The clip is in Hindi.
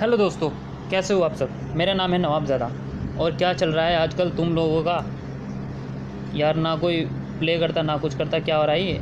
हेलो दोस्तों, कैसे हो आप सब? मेरा नाम है नवाब ज़्यादा और क्या चल रहा है आजकल तुम लोगों का? यार ना कोई प्ले करता, ना कुछ करता, क्या हो रहा है ये?